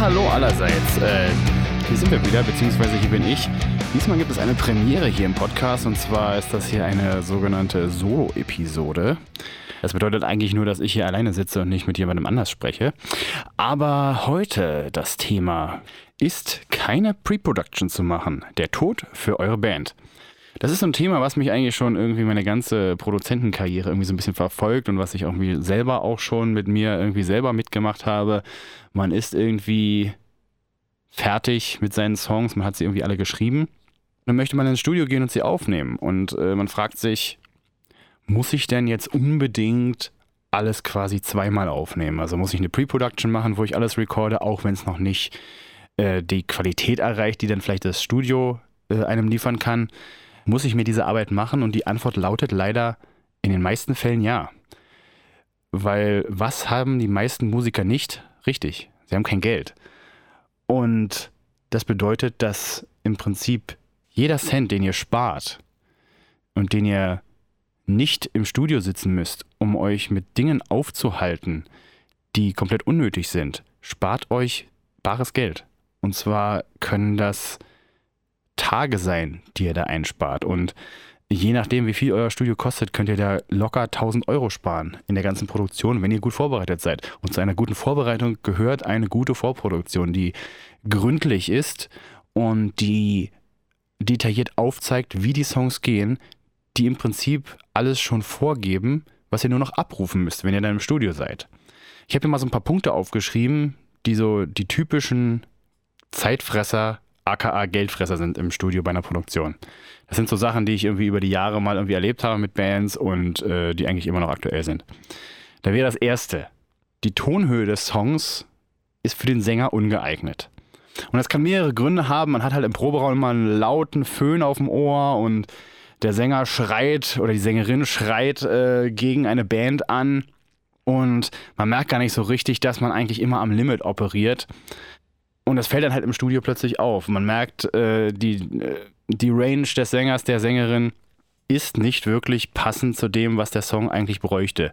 Hallo allerseits. Äh, hier sind wir wieder, beziehungsweise hier bin ich. Diesmal gibt es eine Premiere hier im Podcast und zwar ist das hier eine sogenannte Solo-Episode. Das bedeutet eigentlich nur, dass ich hier alleine sitze und nicht mit jemandem anders spreche. Aber heute das Thema ist keine Pre-Production zu machen. Der Tod für eure Band. Das ist so ein Thema, was mich eigentlich schon irgendwie meine ganze Produzentenkarriere irgendwie so ein bisschen verfolgt und was ich irgendwie selber auch schon mit mir irgendwie selber mitgemacht habe. Man ist irgendwie fertig mit seinen Songs, man hat sie irgendwie alle geschrieben. Dann möchte man ins Studio gehen und sie aufnehmen. Und äh, man fragt sich, muss ich denn jetzt unbedingt alles quasi zweimal aufnehmen? Also muss ich eine Pre-Production machen, wo ich alles recorde, auch wenn es noch nicht äh, die Qualität erreicht, die dann vielleicht das Studio äh, einem liefern kann? Muss ich mir diese Arbeit machen? Und die Antwort lautet leider in den meisten Fällen ja. Weil was haben die meisten Musiker nicht? Richtig, sie haben kein Geld. Und das bedeutet, dass im Prinzip jeder Cent, den ihr spart und den ihr nicht im Studio sitzen müsst, um euch mit Dingen aufzuhalten, die komplett unnötig sind, spart euch bares Geld. Und zwar können das Tage sein, die ihr da einspart. Und je nachdem, wie viel euer Studio kostet, könnt ihr da locker 1000 Euro sparen in der ganzen Produktion, wenn ihr gut vorbereitet seid. Und zu einer guten Vorbereitung gehört eine gute Vorproduktion, die gründlich ist und die detailliert aufzeigt, wie die Songs gehen, die im Prinzip alles schon vorgeben, was ihr nur noch abrufen müsst, wenn ihr dann im Studio seid. Ich habe hier mal so ein paar Punkte aufgeschrieben, die so die typischen Zeitfresser aka Geldfresser sind im Studio bei einer Produktion. Das sind so Sachen, die ich irgendwie über die Jahre mal irgendwie erlebt habe mit Bands und äh, die eigentlich immer noch aktuell sind. Da wäre das erste. Die Tonhöhe des Songs ist für den Sänger ungeeignet. Und das kann mehrere Gründe haben. Man hat halt im Proberaum immer einen lauten Föhn auf dem Ohr und der Sänger schreit oder die Sängerin schreit äh, gegen eine Band an. Und man merkt gar nicht so richtig, dass man eigentlich immer am Limit operiert. Und das fällt dann halt im Studio plötzlich auf. Man merkt, äh, die, äh, die Range des Sängers, der Sängerin ist nicht wirklich passend zu dem, was der Song eigentlich bräuchte.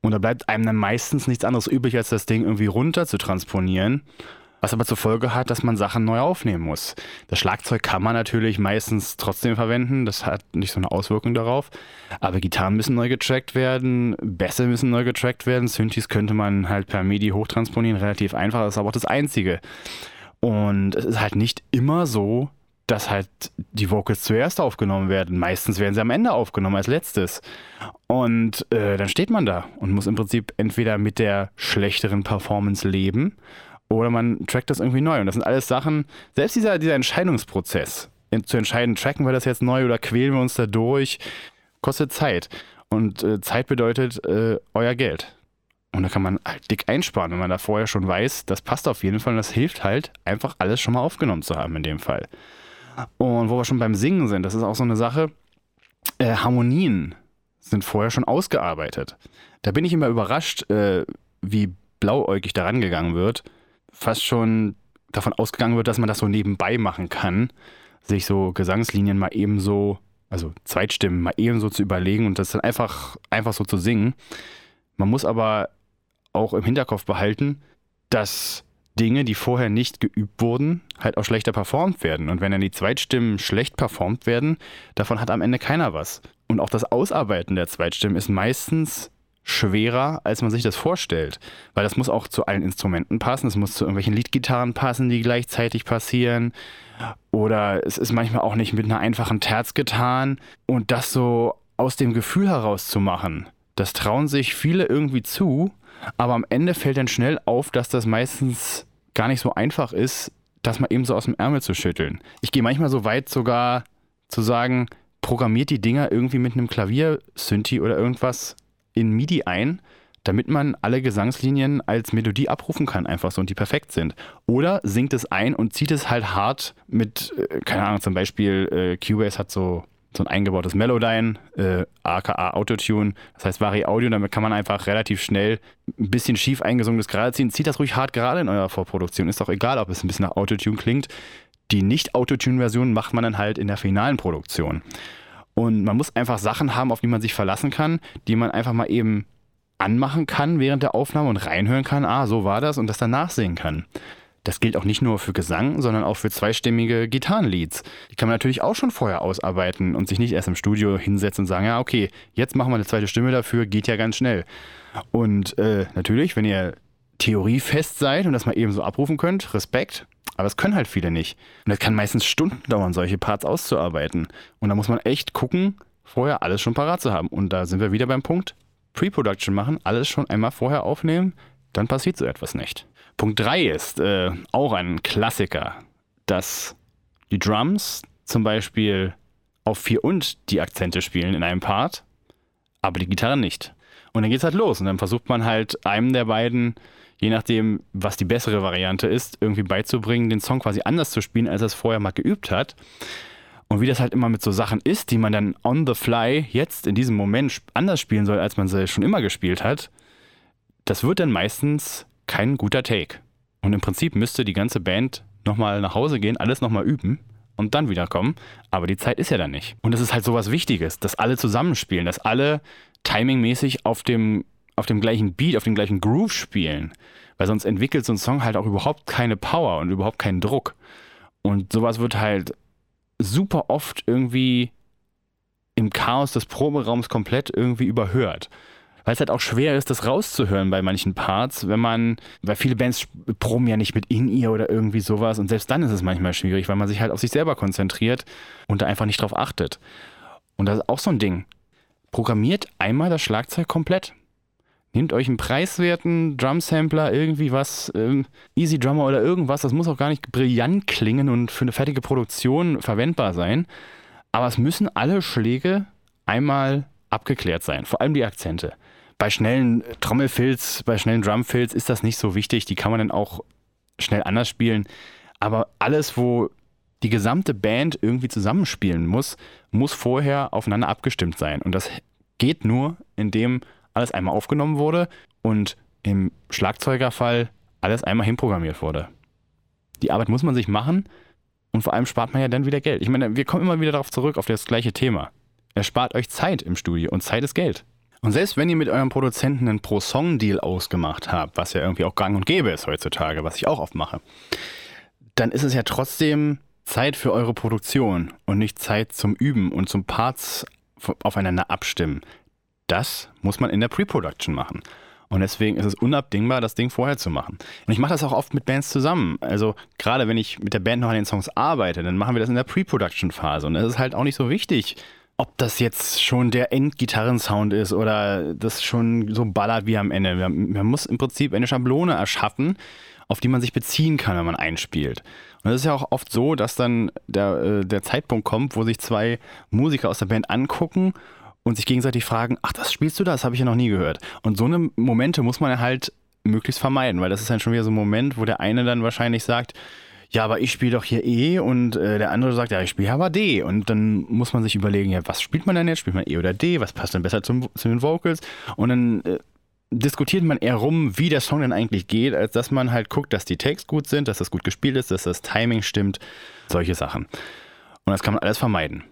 Und da bleibt einem dann meistens nichts anderes übrig, als das Ding irgendwie runter zu transponieren was aber zur Folge hat, dass man Sachen neu aufnehmen muss. Das Schlagzeug kann man natürlich meistens trotzdem verwenden, das hat nicht so eine Auswirkung darauf, aber Gitarren müssen neu getrackt werden, Bässe müssen neu getrackt werden, Synthes könnte man halt per MIDI hochtransponieren, relativ einfach, das ist aber auch das Einzige. Und es ist halt nicht immer so, dass halt die Vocals zuerst aufgenommen werden. Meistens werden sie am Ende aufgenommen als letztes. Und äh, dann steht man da und muss im Prinzip entweder mit der schlechteren Performance leben oder man trackt das irgendwie neu. Und das sind alles Sachen, selbst dieser, dieser Entscheidungsprozess, zu entscheiden, tracken wir das jetzt neu oder quälen wir uns da durch, kostet Zeit. Und äh, Zeit bedeutet äh, euer Geld. Und da kann man halt dick einsparen, wenn man da vorher schon weiß, das passt auf jeden Fall und das hilft halt, einfach alles schon mal aufgenommen zu haben in dem Fall. Und wo wir schon beim Singen sind, das ist auch so eine Sache, äh, Harmonien sind vorher schon ausgearbeitet. Da bin ich immer überrascht, äh, wie blauäugig da rangegangen wird fast schon davon ausgegangen wird, dass man das so nebenbei machen kann, sich so Gesangslinien mal eben so, also Zweitstimmen mal eben so zu überlegen und das dann einfach, einfach so zu singen. Man muss aber auch im Hinterkopf behalten, dass Dinge, die vorher nicht geübt wurden, halt auch schlechter performt werden. Und wenn dann die Zweitstimmen schlecht performt werden, davon hat am Ende keiner was. Und auch das Ausarbeiten der Zweitstimmen ist meistens schwerer, als man sich das vorstellt. Weil das muss auch zu allen Instrumenten passen. Es muss zu irgendwelchen Leadgitarren passen, die gleichzeitig passieren. Oder es ist manchmal auch nicht mit einer einfachen Terz getan. Und das so aus dem Gefühl heraus zu machen, das trauen sich viele irgendwie zu. Aber am Ende fällt dann schnell auf, dass das meistens gar nicht so einfach ist, das mal eben so aus dem Ärmel zu schütteln. Ich gehe manchmal so weit sogar zu sagen, programmiert die Dinger irgendwie mit einem Klavier-Synthi oder irgendwas in MIDI ein, damit man alle Gesangslinien als Melodie abrufen kann, einfach so und die perfekt sind. Oder singt es ein und zieht es halt hart mit, äh, keine Ahnung, zum Beispiel äh, Cubase hat so, so ein eingebautes Melodyne, äh, aka Autotune, das heißt Vari Audio, damit kann man einfach relativ schnell ein bisschen schief eingesungenes gerade ziehen. Zieht das ruhig hart gerade in eurer Vorproduktion, ist doch egal, ob es ein bisschen nach Autotune klingt. Die Nicht-Autotune-Version macht man dann halt in der finalen Produktion. Und man muss einfach Sachen haben, auf die man sich verlassen kann, die man einfach mal eben anmachen kann während der Aufnahme und reinhören kann, ah, so war das und das dann nachsehen kann. Das gilt auch nicht nur für Gesang, sondern auch für zweistimmige Gitarrenleads. Die kann man natürlich auch schon vorher ausarbeiten und sich nicht erst im Studio hinsetzen und sagen, ja, okay, jetzt machen wir eine zweite Stimme dafür, geht ja ganz schnell. Und äh, natürlich, wenn ihr theoriefest seid und das mal eben so abrufen könnt, Respekt. Aber das können halt viele nicht. Und das kann meistens Stunden dauern, solche Parts auszuarbeiten. Und da muss man echt gucken, vorher alles schon parat zu haben. Und da sind wir wieder beim Punkt, Pre-Production machen, alles schon einmal vorher aufnehmen, dann passiert so etwas nicht. Punkt 3 ist äh, auch ein Klassiker, dass die Drums zum Beispiel auf 4 und die Akzente spielen in einem Part, aber die Gitarre nicht. Und dann geht's halt los und dann versucht man halt einem der beiden, je nachdem, was die bessere Variante ist, irgendwie beizubringen, den Song quasi anders zu spielen, als er es vorher mal geübt hat. Und wie das halt immer mit so Sachen ist, die man dann on the fly jetzt in diesem Moment anders spielen soll, als man sie schon immer gespielt hat, das wird dann meistens kein guter Take. Und im Prinzip müsste die ganze Band nochmal nach Hause gehen, alles nochmal üben und dann wiederkommen. Aber die Zeit ist ja dann nicht. Und es ist halt sowas Wichtiges, dass alle zusammenspielen, dass alle timingmäßig auf dem, auf dem gleichen Beat, auf dem gleichen Groove spielen. Weil sonst entwickelt so ein Song halt auch überhaupt keine Power und überhaupt keinen Druck. Und sowas wird halt super oft irgendwie im Chaos des Proberaums komplett irgendwie überhört weil es halt auch schwer ist, das rauszuhören bei manchen Parts, wenn man, weil viele Bands proben ja nicht mit In-Ear oder irgendwie sowas und selbst dann ist es manchmal schwierig, weil man sich halt auf sich selber konzentriert und da einfach nicht drauf achtet. Und das ist auch so ein Ding. Programmiert einmal das Schlagzeug komplett. Nehmt euch einen preiswerten Drum-Sampler, irgendwie was, ähm, Easy Drummer oder irgendwas. Das muss auch gar nicht brillant klingen und für eine fertige Produktion verwendbar sein. Aber es müssen alle Schläge einmal abgeklärt sein, vor allem die Akzente. Bei schnellen Trommelfilz, bei schnellen Drumfilz ist das nicht so wichtig. Die kann man dann auch schnell anders spielen. Aber alles, wo die gesamte Band irgendwie zusammenspielen muss, muss vorher aufeinander abgestimmt sein. Und das geht nur, indem alles einmal aufgenommen wurde und im Schlagzeugerfall alles einmal hinprogrammiert wurde. Die Arbeit muss man sich machen und vor allem spart man ja dann wieder Geld. Ich meine, wir kommen immer wieder darauf zurück, auf das gleiche Thema. Er spart euch Zeit im Studio und Zeit ist Geld. Und selbst wenn ihr mit eurem Produzenten einen Pro-Song-Deal ausgemacht habt, was ja irgendwie auch gang und gäbe ist heutzutage, was ich auch oft mache, dann ist es ja trotzdem Zeit für eure Produktion und nicht Zeit zum Üben und zum Parts aufeinander abstimmen. Das muss man in der Pre-Production machen. Und deswegen ist es unabdingbar, das Ding vorher zu machen. Und ich mache das auch oft mit Bands zusammen. Also gerade wenn ich mit der Band noch an den Songs arbeite, dann machen wir das in der Pre-Production-Phase. Und es ist halt auch nicht so wichtig, ob das jetzt schon der Endgitarrensound ist oder das schon so ballert wie am Ende. Man muss im Prinzip eine Schablone erschaffen, auf die man sich beziehen kann, wenn man einspielt. Und es ist ja auch oft so, dass dann der, äh, der Zeitpunkt kommt, wo sich zwei Musiker aus der Band angucken und sich gegenseitig fragen, ach, das spielst du da? Das habe ich ja noch nie gehört. Und so eine Momente muss man halt möglichst vermeiden, weil das ist dann schon wieder so ein Moment, wo der eine dann wahrscheinlich sagt, ja, aber ich spiele doch hier E und äh, der andere sagt, ja, ich spiele aber D. Und dann muss man sich überlegen, ja, was spielt man denn jetzt? Spielt man E oder D? Was passt denn besser zum, zu den Vocals? Und dann äh, diskutiert man eher rum, wie der Song denn eigentlich geht, als dass man halt guckt, dass die Takes gut sind, dass das gut gespielt ist, dass das Timing stimmt, solche Sachen. Und das kann man alles vermeiden.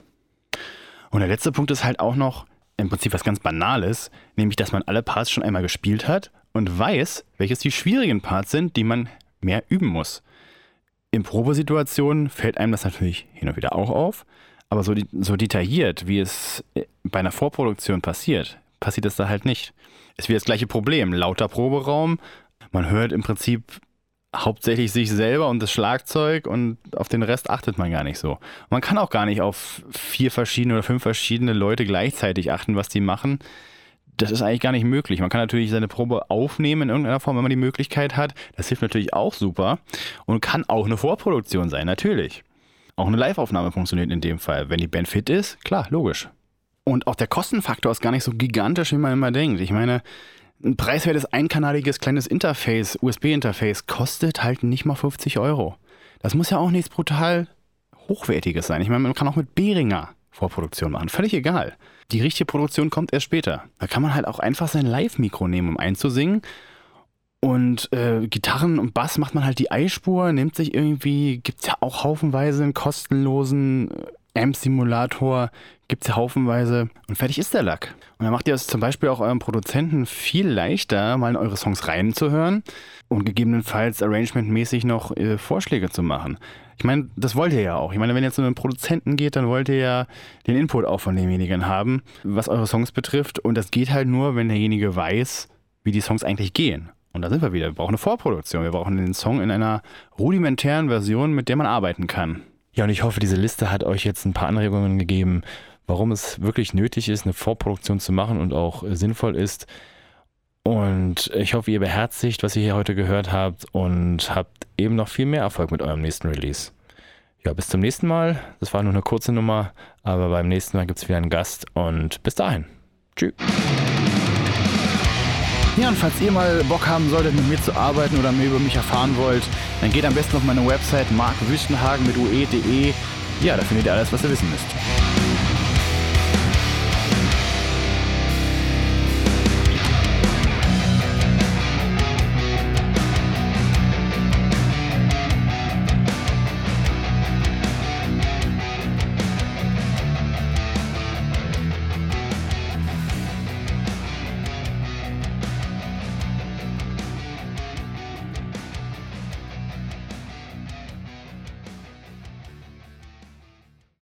Und der letzte Punkt ist halt auch noch im Prinzip was ganz Banales, nämlich, dass man alle Parts schon einmal gespielt hat und weiß, welches die schwierigen Parts sind, die man mehr üben muss. In Probesituationen fällt einem das natürlich hin und wieder auch auf, aber so, so detailliert, wie es äh, bei einer Vorproduktion passiert, passiert es da halt nicht. Ist wie das gleiche Problem. Lauter Proberaum, man hört im Prinzip hauptsächlich sich selber und das Schlagzeug und auf den Rest achtet man gar nicht so. Man kann auch gar nicht auf vier verschiedene oder fünf verschiedene Leute gleichzeitig achten, was die machen das ist eigentlich gar nicht möglich. Man kann natürlich seine Probe aufnehmen in irgendeiner Form, wenn man die Möglichkeit hat. Das hilft natürlich auch super und kann auch eine Vorproduktion sein, natürlich. Auch eine Live-Aufnahme funktioniert in dem Fall. Wenn die Band fit ist, klar, logisch. Und auch der Kostenfaktor ist gar nicht so gigantisch, wie man immer denkt. Ich meine, ein preiswertes einkanaliges kleines Interface, USB-Interface, kostet halt nicht mal 50 Euro. Das muss ja auch nichts brutal Hochwertiges sein. Ich meine, man kann auch mit Behringer Vorproduktion machen. Völlig egal. Die richtige Produktion kommt erst später. Da kann man halt auch einfach sein Live-Mikro nehmen, um einzusingen. Und äh, Gitarren und Bass macht man halt die Eispur, nimmt sich irgendwie, gibt es ja auch haufenweise einen kostenlosen äh, Amp-Simulator, gibt es ja haufenweise und fertig ist der Lack. Und dann macht ihr es zum Beispiel auch eurem Produzenten viel leichter, mal in eure Songs reinzuhören und gegebenenfalls arrangementmäßig noch äh, Vorschläge zu machen. Ich meine, das wollt ihr ja auch. Ich meine, wenn ihr zu einem Produzenten geht, dann wollt ihr ja den Input auch von demjenigen haben, was eure Songs betrifft. Und das geht halt nur, wenn derjenige weiß, wie die Songs eigentlich gehen. Und da sind wir wieder. Wir brauchen eine Vorproduktion. Wir brauchen den Song in einer rudimentären Version, mit der man arbeiten kann. Ja, und ich hoffe, diese Liste hat euch jetzt ein paar Anregungen gegeben, warum es wirklich nötig ist, eine Vorproduktion zu machen und auch sinnvoll ist. Und ich hoffe, ihr beherzigt, was ihr hier heute gehört habt und habt eben noch viel mehr Erfolg mit eurem nächsten Release. Ja, bis zum nächsten Mal. Das war nur eine kurze Nummer, aber beim nächsten Mal gibt es wieder einen Gast und bis dahin. Tschüss. Ja, und falls ihr mal Bock haben solltet, mit mir zu arbeiten oder mehr über mich erfahren wollt, dann geht am besten auf meine Website markwüstenhagen mit ue.de. Ja, da findet ihr alles, was ihr wissen müsst.